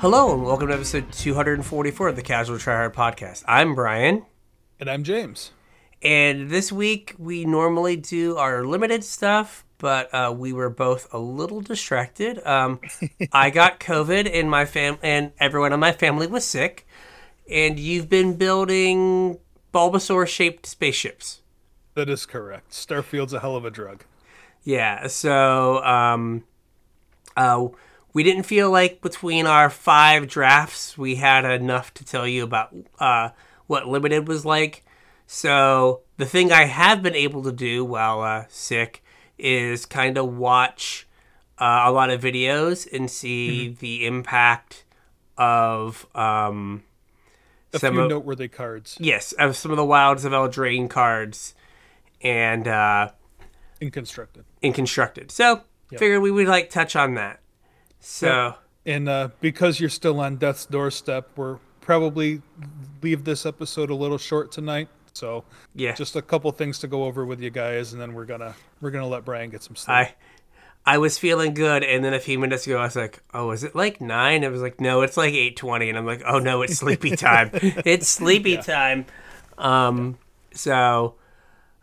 Hello and welcome to episode 244 of the Casual Tryhard Podcast. I'm Bryan, And I'm James. and this week we normally do our limited stuff, but uh, we were both a little distracted. Um, I got COVID, and my fam and everyone in my family was sick. And you've been building Bulbasaur-shaped spaceships. That is correct. Starfield's a hell of a drug. Yeah, so um, uh, we didn't feel like between our five drafts we had enough to tell you about uh, what limited was like. So the thing I have been able to do while uh, sick is kind of watch uh, a lot of videos and see the impact of um, A some few of, noteworthy cards yes of some of the Wilds of Eldraine cards and. Uh, in constructed. in constructed. So figured we would like touch on that. So And uh, because you're still on death's doorstep, we're probably leave this episode a little short tonight. So yeah, just a couple things to go over with you guys, and then we're gonna we're gonna let Bryan get some sleep. I I was feeling good, and then a few minutes ago I was like, "Oh, is it like nine? It was like, "No, it's like eight twenty, and I'm like, "Oh no, it's sleepy time. it's sleepy time." Um, so.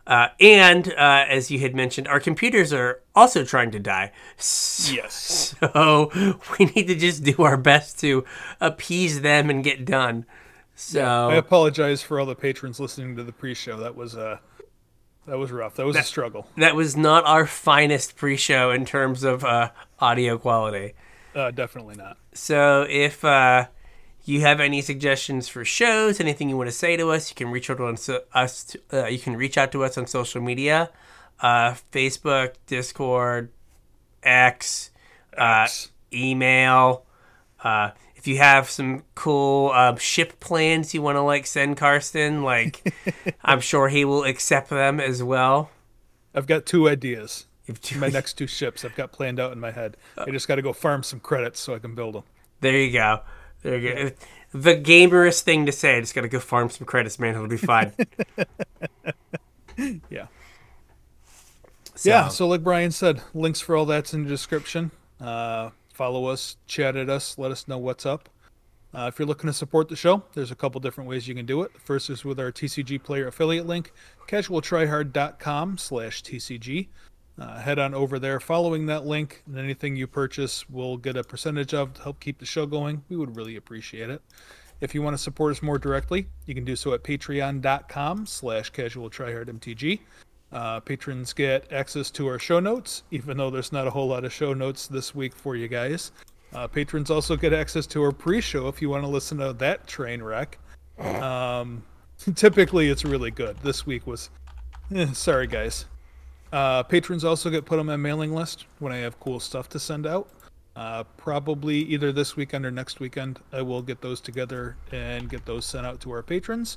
Uh, and uh, as you had mentioned, our computers are also trying to die. So, yes. so we need to just do our best to appease them and get done. So I apologize for all the patrons listening to the pre-show. That was uh that was rough. That was a struggle. that was not our finest pre-show in terms of uh, audio quality. Uh, definitely not. So if uh, you have any suggestions for shows, anything you want to say to us, you can reach out to us. us uh, you can reach out to us on social media, uh, Facebook, Discord, X, uh, X. email. Uh, if you have some cool uh, ship plans you want to like send Karsten, like I'm sure he will accept them as well. I've got two ideas. If My next two ships I've got planned out in my head. I just got to go farm some credits so I can build them. There you go. There you go. The gamerest thing to say. I just gotta go farm some credits, man. It'll be fine. Yeah. So, Yeah, so like Bryan said, links for all that's in the description. Uh, follow us, chat at us, let us know what's up. Uh, if you're looking to support the show, there's a couple different ways you can do it. First is with our TCG player affiliate link, casualtryhard.com slash TCG. Uh, head on over there following that link, and anything you purchase we'll get a percentage of to help keep the show going. We would really appreciate it. If you want to support us more directly, you can do so at patreon.com slash casual casualtryhardmtg. Uh, patrons get access to our show notes, even though there's not a whole lot of show notes this week for you guys. Uh, patrons also get access to our pre-show if you want to listen to that train wreck. Um, typically, it's really good. This week was, eh, sorry guys. Uh, patrons also get put on my mailing list when I have cool stuff to send out. Uh, probably either this weekend or next weekend, I will get those together and get those sent out to our patrons.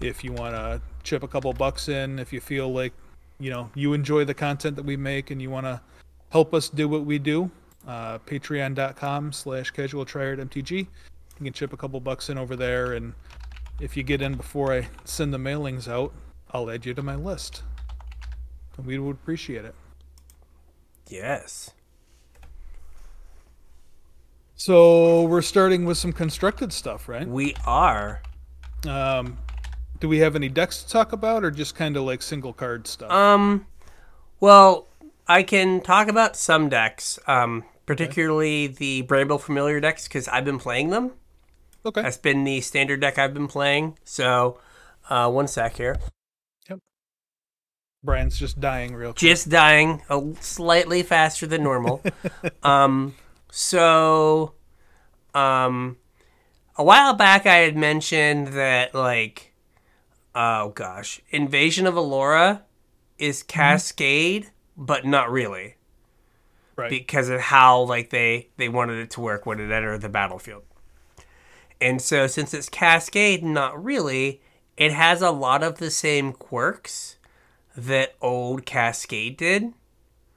If you want to chip a couple bucks in if you feel like you know you enjoy the content that we make and you want to help us do what we do uh, patreon.com slash casual mtg you can chip a couple bucks in over there and if you get in before i send the mailings out i'll add you to my list and we would appreciate it yes. so we're starting with some constructed stuff right We are. um, do we have any decks to talk about or just kind of like single card stuff Um, well, I can talk about some decks, um, particularly the Bramble Familiar decks, because I've been playing them. okay That's been the standard deck I've been playing. So, uh, one sec here. Brian's just dying real quick. Just dying a slightly faster than normal. um, so, um, a while back I had mentioned that like, oh gosh, Invasion of Alara is Cascade, but not really. Right. Because of how like they they wanted it to work when it entered the battlefield. And so since it's Cascade, not really, it has a lot of the same quirks that old Cascade did,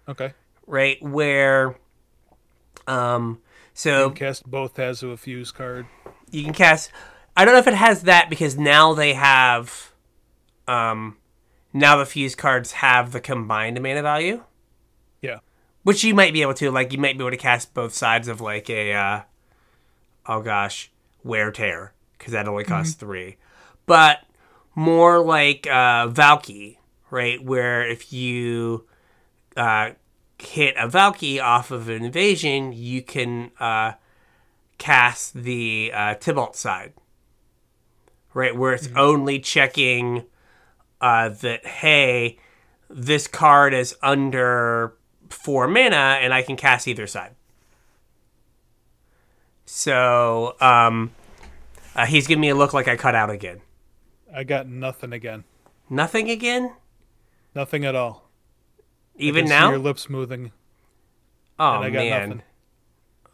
okay right? Where um so cast both has a fuse card. you can cast I don't know if it has that because now they have um now the fuse cards have the combined mana value. Yeah. Which you might be able to, like you might be able to cast both sides of like a uh oh gosh, wear tear because that only costs three, but more like uh, Valki, right? Where if you uh, hit a Valki off of an invasion, you can uh, cast the uh, Tibalt side, right? Where it's only checking uh, that, hey, this card is under four mana and I can cast either side. So um, uh, he's giving me a look like I cut out again. I got nothing again. Nothing again? Nothing at all. Even now? your lips moving. Oh, and I got man. nothing.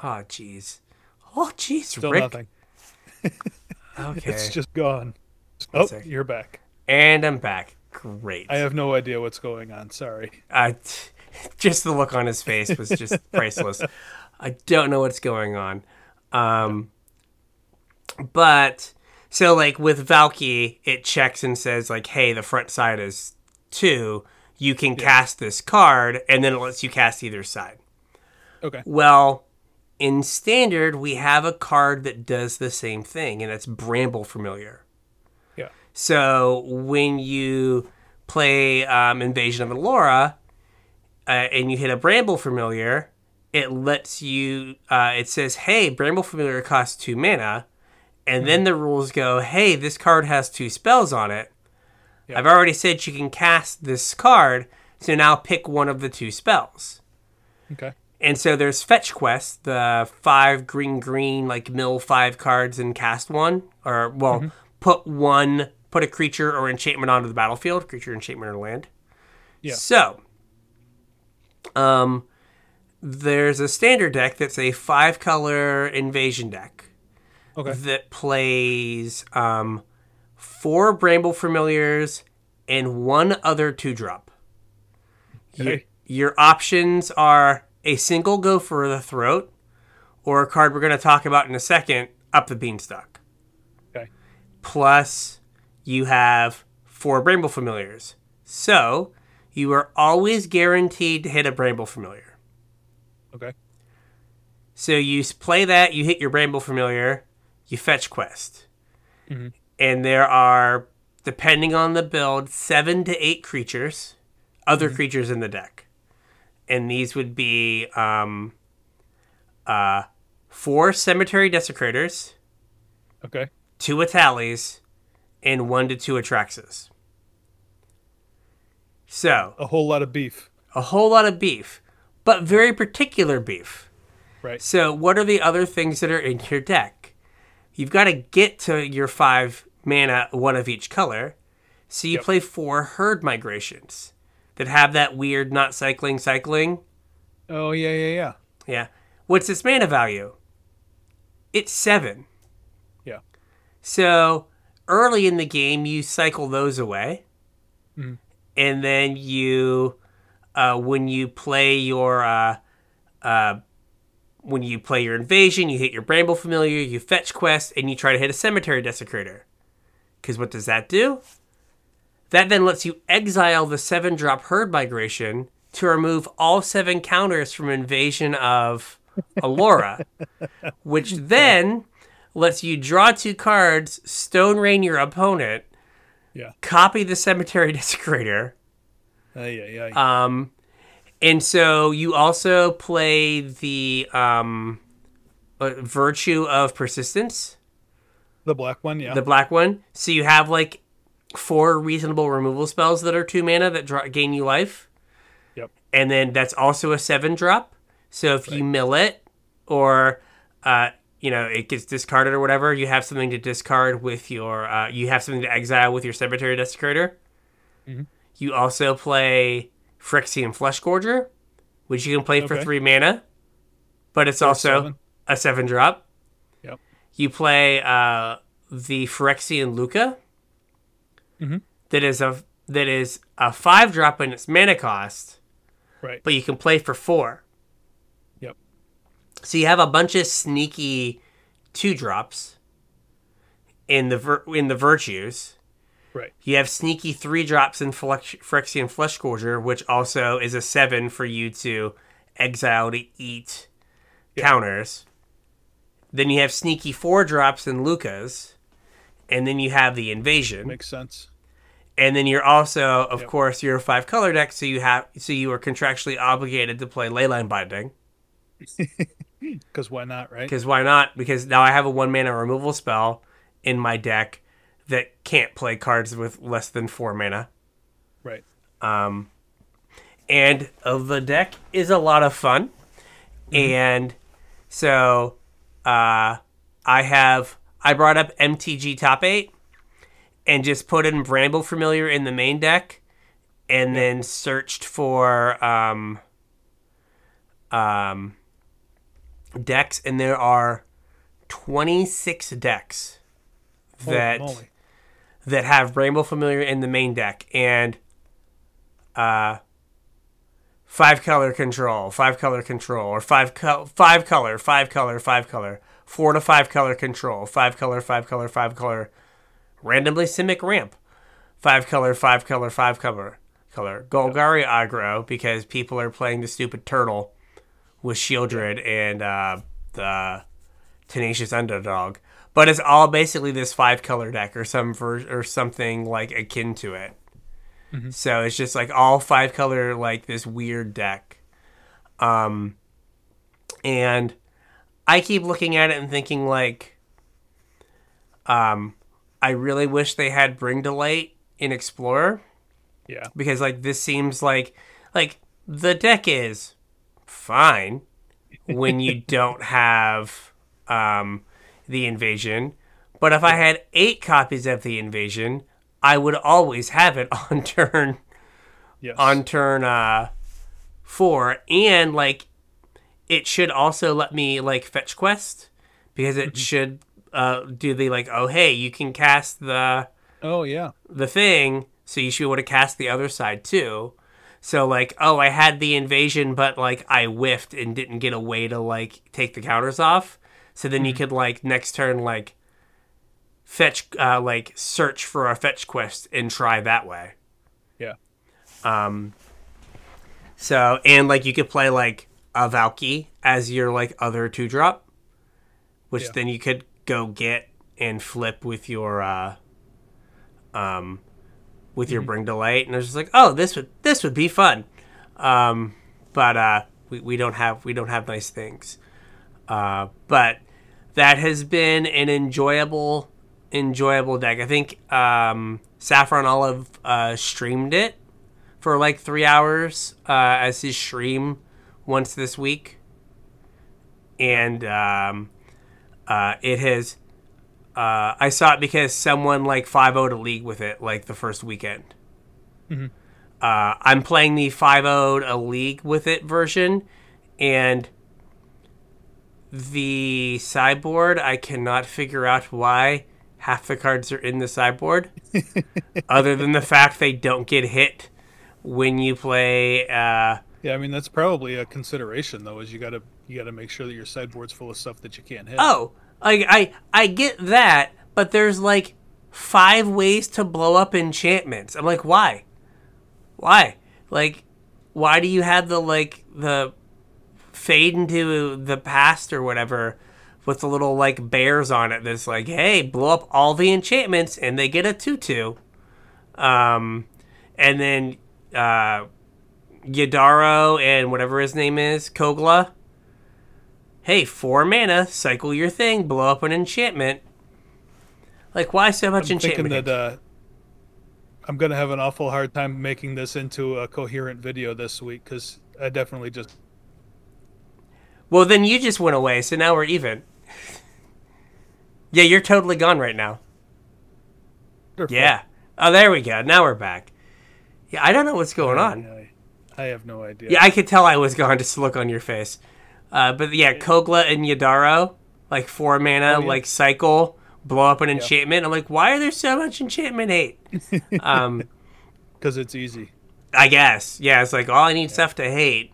Oh, jeez. Oh, jeez, Still Rick. nothing. Okay. It's just gone. one Oh, sec. you're back. And I'm back. Great. I have no idea what's going on. Sorry. uh, t- just the look on his face was just priceless. I don't know what's going on. Um, but so like with Valki, it checks and says like, "Hey, the front side is two. You can cast this card," and then it lets you cast either side. Okay. Well, in standard, we have a card that does the same thing, and it's Bramble Familiar. Yeah. So when you play um, Invasion of Alara uh, and you hit a Bramble Familiar, it lets you. Uh, it says, "Hey, Bramble Familiar costs two mana," and then the rules go, "Hey, this card has two spells on it." Yeah. I've already said she can cast this card, so now pick one of the two spells. Okay. And so there's fetch quest, the five green green like mill five cards and cast one, or well, put one, put a creature or enchantment onto the battlefield, creature, enchantment, or land. Yeah. So, um, there's a standard deck that's a five color invasion deck Okay. that plays um, four Bramble Familiars and one other two drop. Your, Okay. your options are a single go for the throat, or a card we're going to talk about in a second, up the beanstalk. Okay. Plus, you have four Bramble Familiars. So, you are always guaranteed to hit a Bramble Familiar. Okay. So you play that, you hit your Bramble Familiar, you fetch quest. Mhm. And there are, depending on the build, seven to eight creatures, other creatures in the deck. And these would be um, uh, four Cemetery Desecrators, Okay. two Etalis, and one to two Atraxas. So, A whole lot of beef. a whole lot of beef, but very particular beef. Right. So, what are the other things that are in your deck? You've got to get to your five mana, one of each color. So, you Yep. play four herd migrations that have that weird not cycling, cycling. Oh yeah, yeah, yeah. Yeah. What's its mana value? It's seven. Yeah. So, early in the game, you cycle those away. Mhm. And then you, uh, when you play your, uh, uh, when you play your invasion, you hit your Bramble Familiar, you fetch quest, and you try to hit a Cemetery Desecrator. Because what does that do? That then lets you exile the seven drop herd migration to remove all seven counters from invasion of Alara, which then lets you draw two cards, stone rain your opponent, Yeah. copy the cemetery desecrator, Uh, yeah, yeah. um, and so you also play the um, uh, virtue of persistence, the black one. Yeah. the black one. So you have like four reasonable removal spells that are two mana that draw, gain you life. Yep. And then that's also a seven drop. So if you mill it or uh, you know it gets discarded or whatever, you have something to discard with your. Uh, you have something to exile with your cemetery desecrator. Mm-hmm. You also play Phyrexian Flesh Gorger, which you can play for three mana, but it's also seven. a seven drop. You play uh, the Phyrexian Luca. Mhm. That is a that is a five drop in its mana cost, Right. but you can play for four. Yep. So you have a bunch of sneaky two drops in the vir- in the virtues. Right. You have sneaky three drops in Phyrexian Flesh Gorger, which also is a seven for you to exile to eat counters. Then you have sneaky four drops in Lucas, and then you have the invasion, Makes sense. and then you're also, of Yep. course, you're a five color deck, so you have so you are contractually obligated to play Leyline Binding. Because why not, right? Because why not? Because now I have a one mana removal spell in my deck that can't play cards with less than four mana. Right. Um, and uh, the deck is a lot of fun. And so uh, I have I brought up MTG Top Eight and just put in Bramble Familiar in the main deck, and then searched for um, um, decks, and there are twenty six decks Holy that moly. that have Bramble Familiar in the main deck. And uh five color control, five color control, or five co- five color, five color, five color, four to five color control, five color, five color, five color, randomly simic ramp, five color, five color, five color, color, Golgari aggro because people are playing the stupid turtle with Sheoldred and uh, the tenacious underdog. But it's all basically this five color deck or some ver- or something like akin to it. So it's just like all five color like this weird deck. Um and I keep looking at it and thinking like um I really wish they had Bring to Light in Explorer Yeah. because like this seems like like the deck is fine when you don't have um the invasion but if i had eight copies of the invasion i would always have it on turn Yes. on turn uh four and like it should also let me like fetch quest because it should uh do the like oh hey you can cast the oh yeah. the thing, so you should be able to cast the other side too. So like, oh, I had the invasion, but like I whiffed and didn't get a way to like take the counters off. So then you could like next turn like fetch uh like search for a fetch quest and try that way. Yeah. Um. So and like you could play like a Valki as your like other two drop, which Yeah. then you could go get and flip with your uh um with your Bring to Light and I was just like, oh this would this would be fun. Um but uh we, we don't have we don't have nice things. Uh but that has been an enjoyable enjoyable deck. I think um Saffron Olive uh streamed it for like three hours uh, as his stream once this week, and um, uh, it has. Uh, I saw it because someone like 5 0 to league with it like the first weekend. Uh, I'm playing the 5 0 a league with it version, and the sideboard, I cannot figure out why half the cards are in the sideboard, other than the fact they don't get hit when you play. Uh, Yeah, I mean that's probably a consideration though, is you gotta you gotta make sure that your sideboard's full of stuff that you can't hit. oh, like I I get that, but there's like five ways to blow up enchantments. I'm like, why? Why? Like, why do you have the like the fade into the past or whatever with the little like bears on it that's like, hey, blow up all the enchantments and they get a tutu. Um, and then uh, Yidaro and whatever his name is, Kogla. Hey, four mana, cycle your thing, blow up an enchantment. Like, why so much I'm thinking enchantment? that uh, I'm gonna have an awful hard time making this into a coherent video this week because I definitely just well, then you just went away, so now we're even. Yeah, you're totally gone right now. Yeah. Oh, there we go. Now we're back. Yeah, I don't know what's going on. I, I have no idea. Yeah, I could tell I was gone just to look on your face. Uh, but yeah, Kogla and Yidaro, like four mana, Oh, yeah. like cycle, blow up an enchantment. I'm like, why are there so much enchantment hate? um, because it's easy. I guess. Yeah, it's like all I need stuff to hate.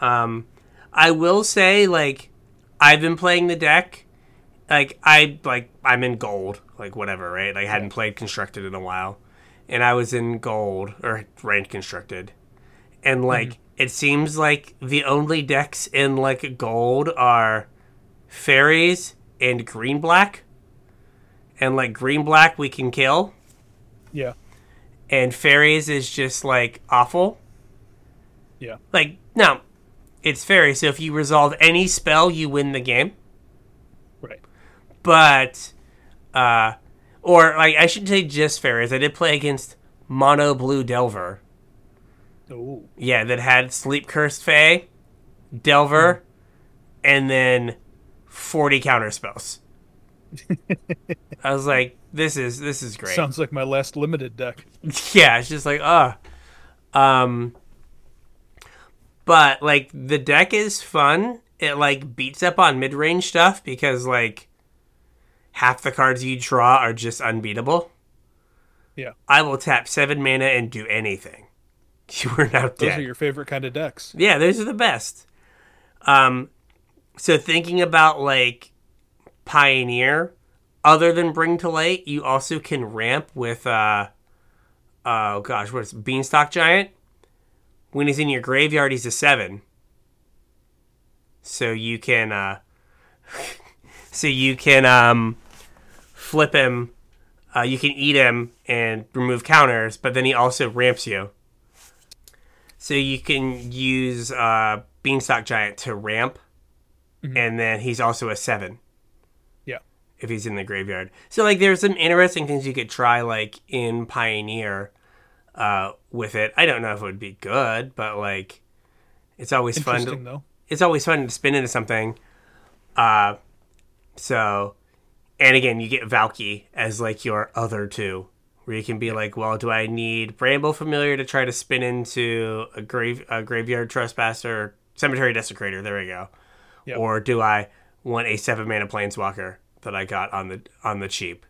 Um, I will say, like, I've been playing the deck. Like I like I'm in gold, like whatever, right? Like I hadn't played constructed in a while, and I was in gold or ranked constructed, and mm-hmm. like it seems like the only decks in like gold are fairies and green black. And like green black we can kill. Yeah. And fairies is just like awful. Yeah. Like, no. It's fairy, so if you resolve any spell, you win the game. But uh or like I shouldn't say just fairies. I did play against Mono Blue Delver. Oh. Yeah, that had Sleep Cursed Fae, Delver, and then 40 counter spells. I was like, this is this is great. Sounds like my last limited deck. yeah, it's just like, uh um but like the deck is fun. It like beats up on mid-range stuff because like half the cards you draw are just unbeatable. Yeah. I will tap 7 mana and do anything. You are now Those dead. Those are your favorite kind of decks. Yeah, those are the best. Um, so thinking about like Pioneer, other than Bring to Light, you also can ramp with uh, oh gosh, what is it? Beanstalk Giant? When he's in your graveyard, he's a seven. So you can uh, so you can um, flip him. Uh, you can eat him and remove counters, but then he also ramps you. So you can use uh, Beanstalk Giant to ramp, and then he's also a seven Yeah. if he's in the graveyard. So like, there's some interesting things you could try like in Pioneer uh, with it. I don't know if it would be good, but like, it's always fun. To, though. it's always fun to spin into something. Uh, so, and again, you get Valki as like your other two, where you can be like, well, do I need Bramble Familiar to try to spin into a grave a graveyard trespasser, cemetery desecrator? There we go. Yep. Or do I want a seven mana planeswalker that I got on the on the cheap?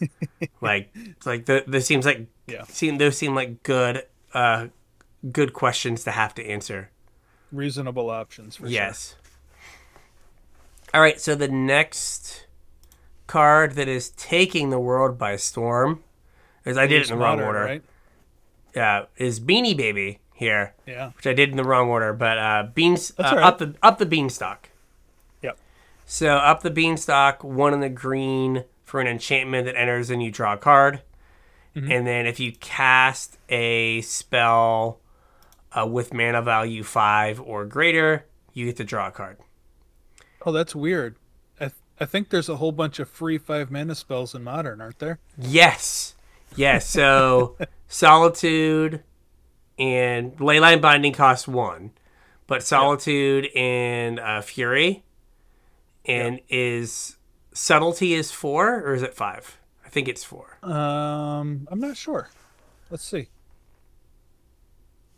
like, it's like the, this seems like Yeah. seem those seem like good uh good questions to have to answer. Reasonable options for sure. Yes. All right, so the next card that is taking the world by storm, as I did it in the wrong order, right? yeah, is Beanie Baby here, Yeah. which I did in the wrong order, but uh, beans uh, right. up the up the beanstalk. Yep. So up the beanstalk, one in the green for an enchantment that enters and you draw a card. Mm-hmm. And then if you cast a spell uh, with mana value five or greater, you get to draw a card. Oh, that's weird. I think there's a whole bunch of free five mana spells in modern, aren't there? Yes. Yes. So Solitude and Leyline Binding cost one, but Solitude and uh, Fury and is Subtlety is four or is it five? I think it's four. Um, I'm not sure. Let's see.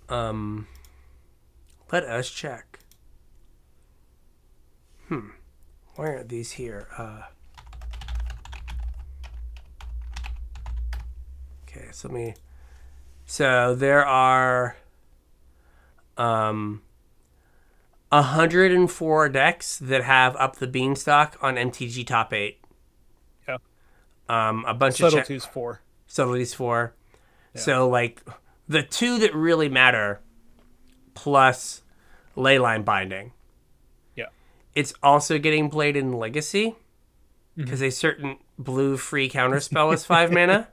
Um, let us check. Hmm. Why aren't these here? Uh. Okay, so let me. So there are. Um. 104 decks that have up the beanstalk on MTG top eight. Yeah. Um, a bunch of check- Subtleties four. subtleties for. So like the two that really matter plus leyline binding. It's also getting played in Legacy because a certain blue free counter spell is five mana.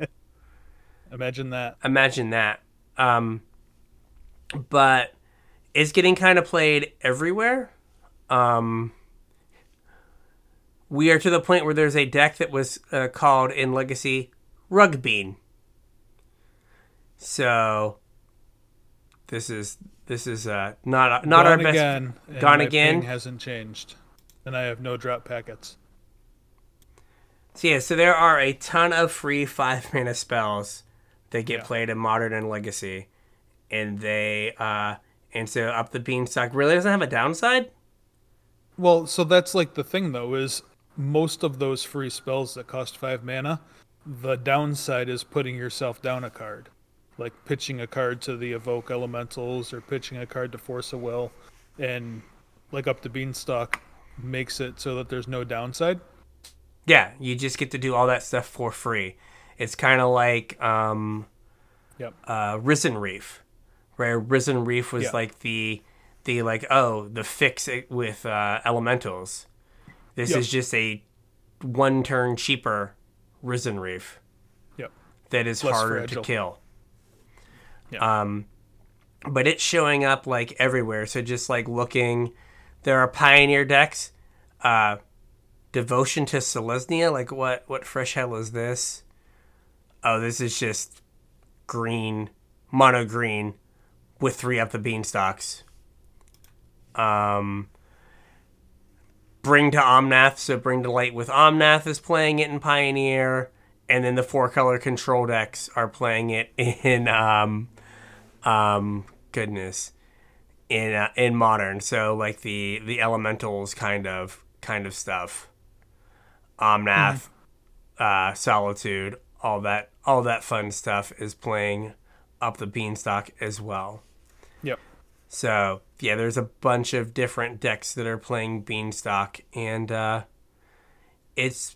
Imagine that. Imagine that. Um, but it's getting kind of played everywhere. Um, we are to the point where there's a deck that was uh, called in Legacy Rug Bean. So this is this is uh, not not Gone our best. again. Gone again. hasn't changed, and I have no drop packets. So yeah, so there are a ton of free five mana spells that get Yeah. played in Modern and Legacy, and they uh, and so up the beanstalk really doesn't have a downside. Well, so that's like the thing though is most of those free spells that cost five mana, the downside is putting yourself down a card, like pitching a card to the evoke elementals or pitching a card to Force of Will, and like up the beanstalk makes it so that there's no downside. Yeah, you just get to do all that stuff for free. It's kind of like um, Yep. uh, Risen Reef, where Risen Reef was Yeah. like the the like oh the fix it with uh, elementals. This Yep. is just a one turn cheaper Risen Reef Yep. that is Less harder fragile. to kill. Yeah. Um, but it's showing up like everywhere. So just like looking, there are Pioneer decks. Uh, Devotion to Selesnya. Like what? What fresh hell is this? Oh, this is just green, mono green, with three up the beanstalks. Um. Bring to Omnath, so Bring to Light with Omnath is playing it in Pioneer, and then the four color control decks are playing it in um, um, goodness, in uh, in modern. So like the the elementals kind of kind of stuff. Omnath, uh, Solitude, all that all that fun stuff is playing up the beanstalk as well. Yep. So yeah, there's a bunch of different decks that are playing Beanstalk, and uh, it's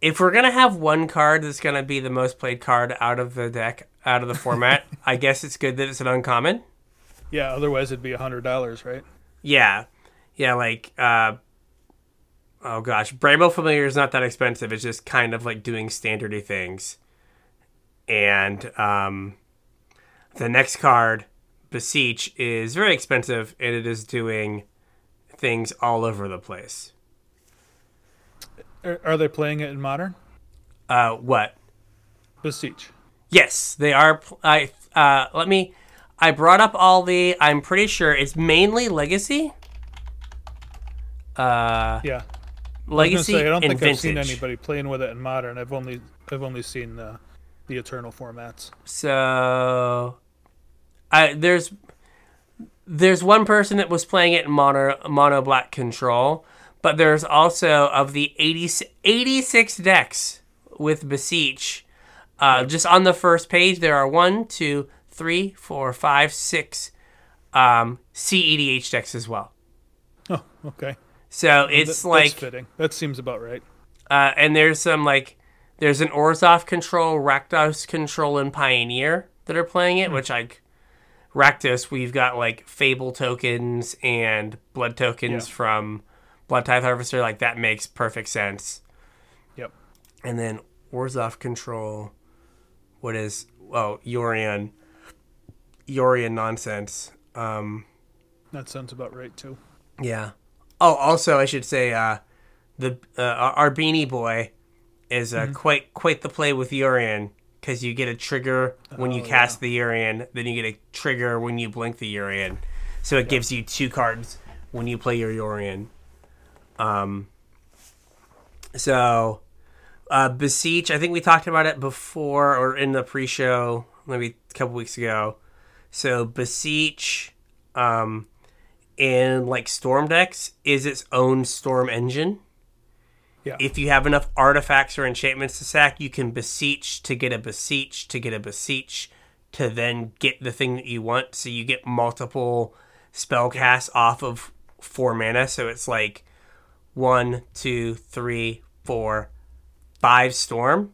if we're gonna have one card that's gonna be the most played card out of the deck, out of the format, I guess it's good that it's an uncommon. Yeah. Otherwise, it'd be a hundred dollars, right? Yeah, yeah, like uh, oh gosh, Bramble Familiar is not that expensive. It's just kind of like doing standardy things, and um, the next card, Beseech, is very expensive, and it is doing things all over the place. Are, are they playing it in modern? Uh, what? Beseech. Yes, they are. I uh, let me. I brought up all the. I'm pretty sure it's mainly Legacy. Uh, Yeah. I Legacy say I don't think Vintage. I've seen anybody playing with it in modern. I've only I've only seen uh, the Eternal formats. So, I there's there's one person that was playing it in mono mono black control, but there's also of the 80, 86 decks with Beseech. Uh, Just on the first page, there are one, two, three, four, five, six um, CEDH decks as well. Oh, okay. So it's that's like fitting. That seems about right. Uh, and there's some like there's an Orzhov control, Rakdos control, and Pioneer that are playing it. Which like Rakdos, we've got like Fable tokens and Blood tokens Yeah. from Blood Tithe Harvester. Like that makes perfect sense. Yep. And then Orzhov control, what is oh Yorion, Yorion nonsense. Um, That sounds about right too. yeah. Oh, also I should say, uh, the uh, our beanie boy is uh, quite quite the play with Yorion because you get a trigger when you Oh, cast the Yorion, then you get a trigger when you blink the Yorion, so it gives you two cards when you play your Urian. Um. So, uh, beseech. I think we talked about it before or in the pre-show, maybe a couple weeks ago. So beseech. Um, in like storm decks is its own storm engine. Yeah. If you have enough artifacts or enchantments to sack, you can beseech to get a beseech to get a beseech to then get the thing that you want. So you get multiple spell casts off of four mana. So it's like one, two, three, four, five storm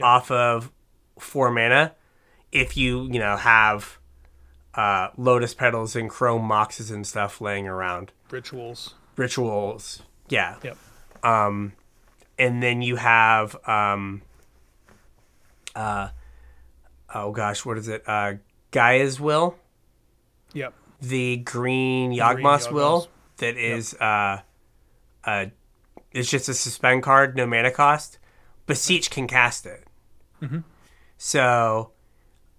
off of four mana. If you, you know, have uh, lotus petals and chrome moxes and stuff laying around. Rituals. Rituals. Yeah. Yep. Um, and then you have, um, uh, oh gosh, what is it? Uh, Gaia's Will, Yep. the green Yawgmoth. Will that is, uh, uh, it's just a suspend card, no mana cost. Beseech can cast it. So,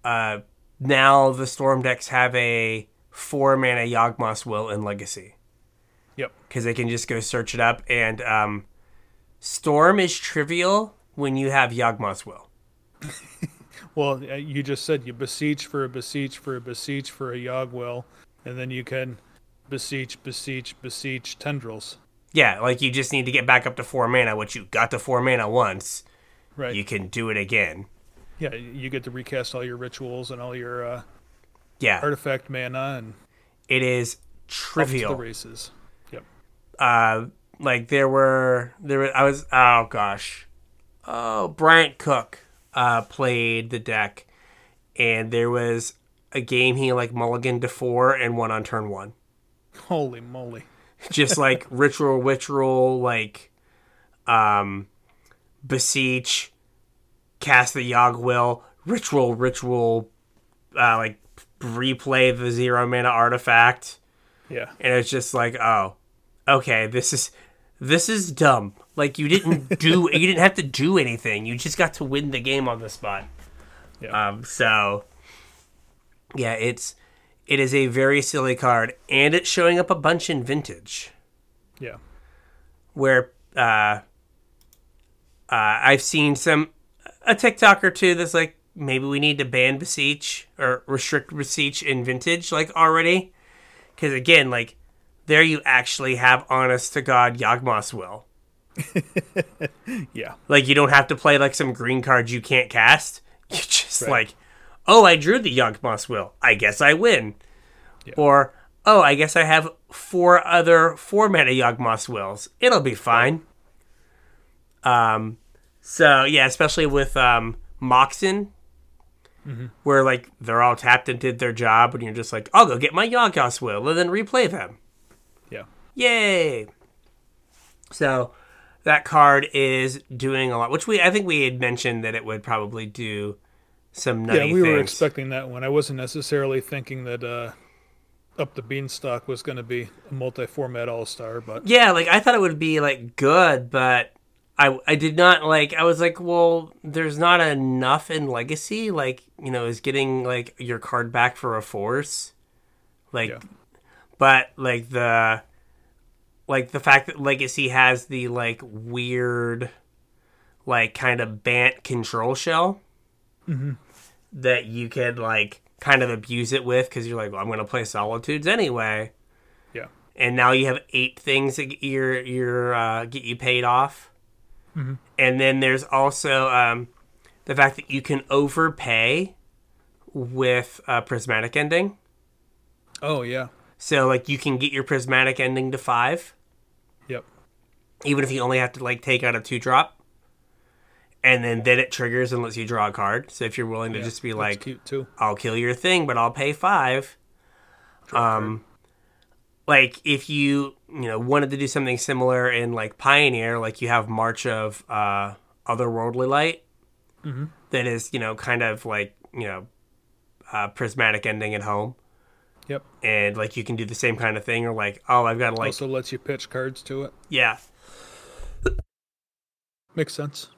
uh, now the Storm decks have a four mana Yawgmoth's Will in Legacy Yep. because they can just go search it up. And um, Storm is trivial when you have Yawgmoth's Will. Well, uh, you just said you beseech for a beseech for a beseech for a Yogwill, and then you can beseech, beseech, beseech tendrils. Yeah, like you just need to get back up to four mana, which you got to four mana once. Right. You can do it again. yeah, you get to recast all your rituals and all your uh, Yeah, artifact mana and it is to the trivial. races. Yep. Uh, like there were there were, I was oh gosh, oh Bryant Cook uh played the deck, and there was a game he like mulliganed to four and won on turn one. Holy moly. Just like ritual ritual like um, beseech, cast the Yogg will, ritual, ritual, uh, like replay the zero mana artifact, Yeah. and it's just like, oh, okay, this is this is dumb. Like you didn't do, you didn't have to do anything. You just got to win the game on the spot. Yeah. Um, so yeah, it's it is a very silly card, and it's showing up a bunch in vintage yeah. where uh, uh, I've seen some a TikTok or two that's like maybe we need to ban beseech or restrict beseech in vintage like already because again like there you actually have honest to god Yawgmoth's will Yeah. like you don't have to play like some green cards you can't cast you just Right. like oh I drew the Yawgmoth's will I guess I win Yeah. or oh I guess I have four other four mana Yawgmoth's wills it'll be fine um so yeah especially with um Moxen where like they're all tapped and did their job and you're just like I'll go get my Yawgmoth's will and then replay them Yeah. Yay! So that card is doing a lot, which we I think we had mentioned that it would probably do some nutty Yeah, we were expecting that one. I wasn't necessarily thinking that uh, Up the Beanstalk was going to be a multi-format all-star, but yeah, like I thought it would be like good, but I I did not like. I was like, well, there's not enough in Legacy. Like you know, is getting like your card back for a force, like, Yeah. but like the like the fact that Legacy has the like weird, like kind of Bant control shell that you could like kind of abuse it with because you're like, well, I'm going to play Solitudes anyway, yeah. and now you have eight things that get your your uh, get you paid off, and then there's also um, the fact that you can overpay with a prismatic ending. Oh, yeah. So like you can get your prismatic ending to five. Yep. even if you only have to like take out a two drop and then then it triggers and lets you draw a card so if you're willing to Yeah, just be like i'll kill your thing but i'll pay five um like if you you know wanted to do something similar in like pioneer like you have march of uh otherworldly light that is you know kind of like you know uh, prismatic ending at home Yep. and like you can do the same kind of thing or like oh i've got to like also lets you pitch cards to it. yeah Makes sense.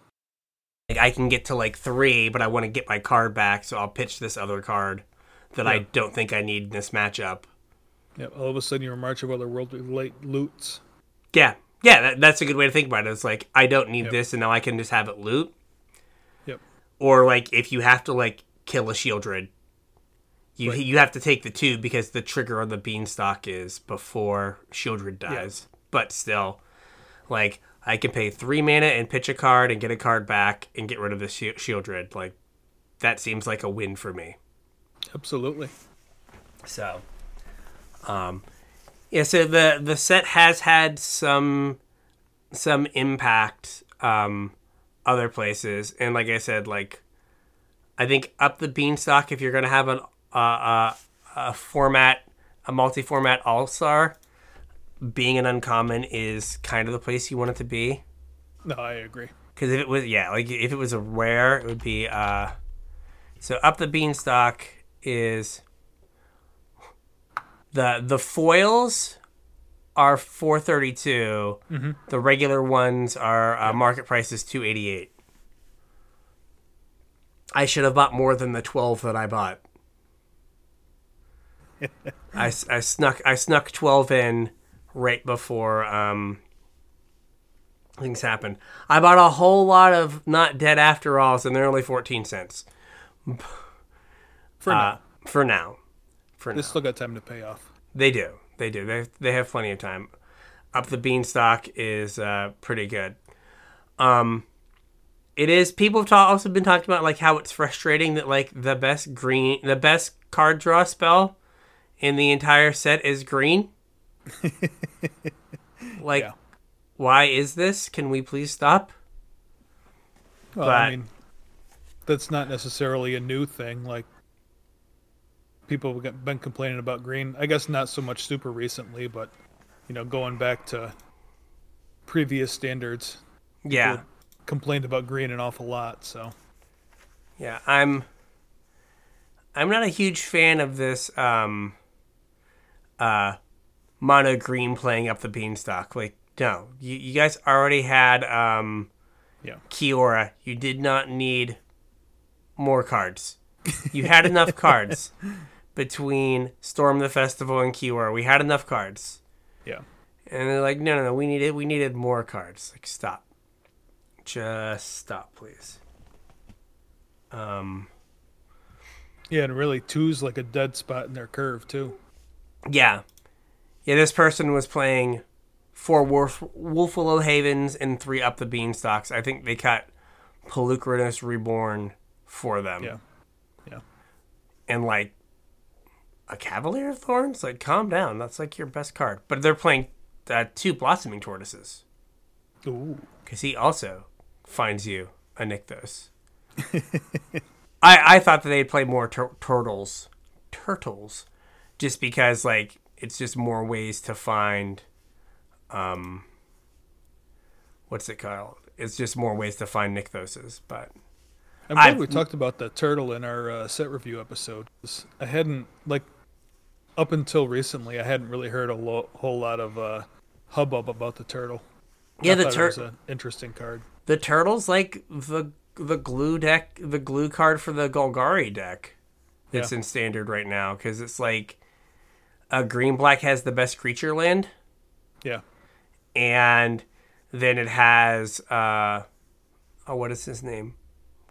Like I can get to like three, but I want to get my card back, so I'll pitch this other card that I don't think I need in this matchup. Yep. All of a sudden, you're March of Otherworldly Light loots. Yeah, yeah, that, that's a good way to think about it. It's like I don't need Yep. this, and now I can just have it loot. Yep. Or like if you have to like kill a Sheoldred, you Right. you have to take the two because the trigger on the Beanstalk is before Sheoldred dies. But still, like I can pay three mana and pitch a card and get a card back and get rid of the shi- Sheoldred. Like that seems like a win for me. Absolutely. So, um, yeah. So the the set has had some some impact um, other places, and like I said, like I think up the beanstalk if you're gonna have an uh, uh, a format a multi-format all star, being an uncommon is kind of the place you want it to be. No, I agree. Because if it was, yeah, like if it was a rare, it would be. uh So up the beanstalk is the the foils are four The regular ones are uh, market price is two eighty eight. I should have bought more than the twelve that I bought. I, I snuck I snuck twelve in right before um, things happened. I bought a whole lot of not dead after alls, and they're only fourteen cents For uh, now, for now. For they now, still got time to pay off. they do. They do. They they have plenty of time. Up the beanstalk is uh, pretty good. Um, it is. People have ta- also been talking about like how it's frustrating that like the best green, the best card draw spell in the entire set is green. like, Yeah. why is this? Can we please stop? Well, But- I mean, that's not necessarily a new thing. Like people have been complaining about green. I guess not so much super recently, but you know, going back to previous standards, Yeah. Complained about green an awful lot. So Yeah, I'm I'm not a huge fan of this um uh mono green playing up the beanstalk. Like no. You you guys already had um yeah, Kiora. You did not need more cards. You had enough cards between Storm the Festival and Kiora. We had enough cards. yeah. And they're like, no, no, no, we needed, we needed more cards. Like, stop, just stop, please. Um, Yeah, and really two's like a dead spot in their curve too. yeah, yeah. This person was playing four Wolf, Wolfwillow Havens and three Up the Beanstalks. I think they cut Polukranos Reborn for them. Yeah. Yeah. and like a Cavalier of Thorns. Like, calm down. That's like your best card. But they're playing uh, two Blossoming Tortoises Ooh. because he also finds you a Nykthos. I I thought that they'd play more tur- turtles, turtles, just because like it's just more ways to find, um, what's it called? It's just more ways to find Nykthoses, but I'm glad I've- we talked about the turtle in our uh, set review episode. 'cause I hadn't like up until recently. I hadn't really heard a lo- whole lot of uh, hubbub about the turtle. yeah, I the thought it tur- was an interesting card. The turtle's like the the glue deck, the glue card for the Golgari deck that's Yeah. in standard right now because it's like a green black has the best creature land, Yeah, and then it has uh, oh, what is his name?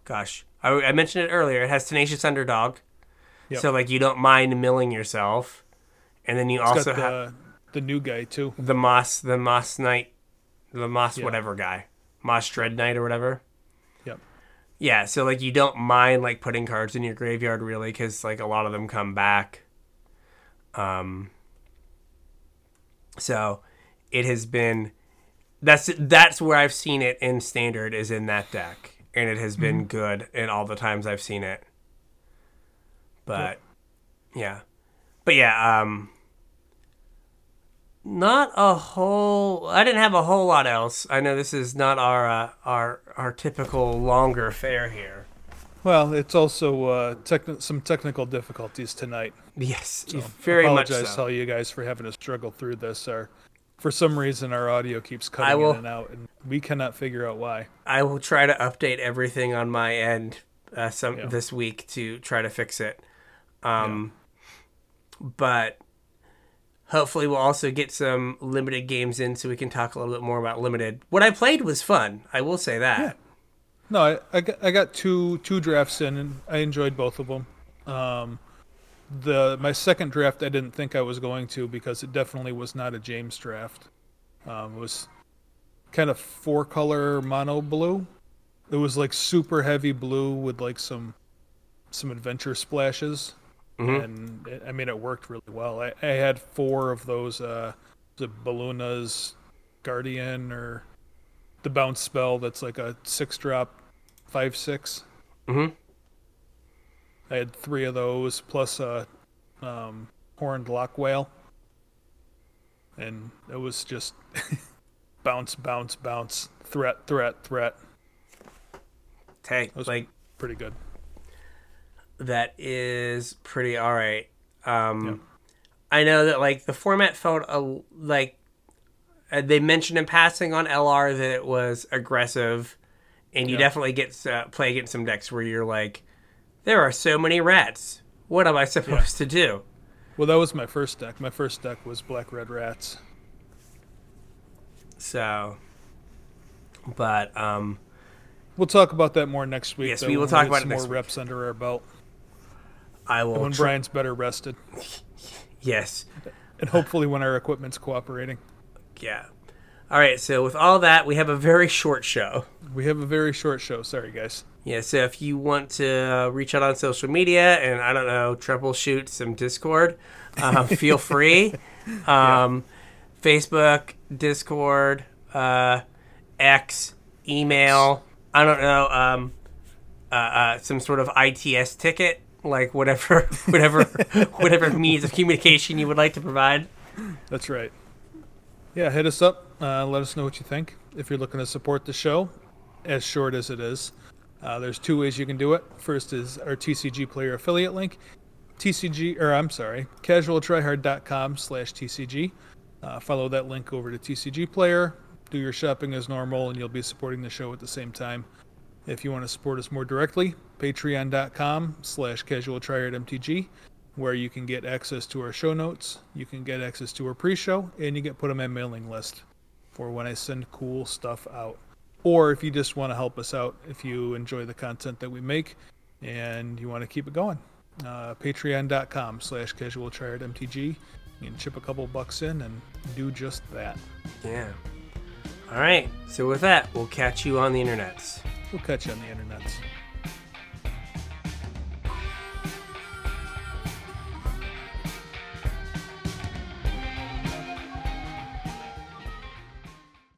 Gosh, I, I mentioned it earlier. It has tenacious underdog, Yep. so like you don't mind milling yourself, and then you it's also have the the new guy too. the moss, the moss knight, the moss Yeah. whatever guy, moss dread knight or whatever. Yep. Yeah, so like you don't mind like putting cards in your graveyard really because like a lot of them come back. Um. So, it has been that's that's where I've seen it in standard is in that deck, and it has been good in all the times I've seen it. But yeah, but yeah, um, not a whole. I didn't have a whole lot else. I know this is not our uh, our our typical longer fare here. Well, it's also uh, techni- some technical difficulties tonight. Yes, So very much apologize so. to all you guys for having to struggle through this. Our, for some reason, our audio keeps cutting will- in and out, and we cannot figure out why. I will try to update everything on my end uh, some Yeah. this week to try to fix it. Um, but hopefully we'll also get some limited games in so we can talk a little bit more about limited. What I played was fun. I will say that. No, I, I, got, I got two two drafts in, and I enjoyed both of them. Um, the my second draft, I didn't think I was going to because it definitely was not a James draft. Um, it was kind of four color mono blue. It was like super heavy blue with like some some adventure splashes, Mhm. and it, I mean it worked really well. I, I had four of those. Uh, the Beluna's Guardian or the bounce spell that's like a six drop, five six. Mhm. I had three of those plus a um, horned loch whale, and it was just bounce, bounce, bounce, threat, threat, threat. Hey, was- like Pretty good. that is pretty all right. Um, I know that like the format felt a, like uh, they mentioned in passing on LR that it was aggressive, and you Yeah. definitely get uh, play against some decks where you're like, there are so many rats. What am I supposed to do? Well, that was my first deck. My first deck was black red rats. So, but um, We'll talk about that more next week. Yes, though, we will talk about it some more week. reps under our belt. I And will. when try- Bryan's better rested, yes, and hopefully when our equipment's cooperating. Yeah. All right. So with all that, we have a very short show. We have a very short show. Sorry, guys. Yeah, so if you want to uh, reach out on social media and I don't know, troubleshoot some Discord, um, feel free. Um, Facebook, Discord, uh, X, email. I don't know, um, uh, uh, some sort of ITS ticket, like whatever, whatever, whatever means of communication you would like to provide. That's right. Yeah, hit us up. Uh, let us know what you think. if you're looking to support the show, as short as it is, uh, there's two ways you can do it. First is our TCG player affiliate link, TCG, or I'm sorry, casualtryhard.com slash TCG. Uh, follow that link over to TCG player, do your shopping as normal, and you'll be supporting the show at the same time. If you want to support us more directly, patreon.com slash casualtryhardmtg, where you can get access to our show notes, you can get access to our pre-show, and you get put on my mailing list for when I send cool stuff out. Or if you just want to help us out, if you enjoy the content that we make and you want to keep it going, uh, patreon.com slash casualtryhardmtg. You can chip a couple bucks in and do just that. Yeah. All right. So with that, we'll catch you on the internets. We'll catch you on the internets.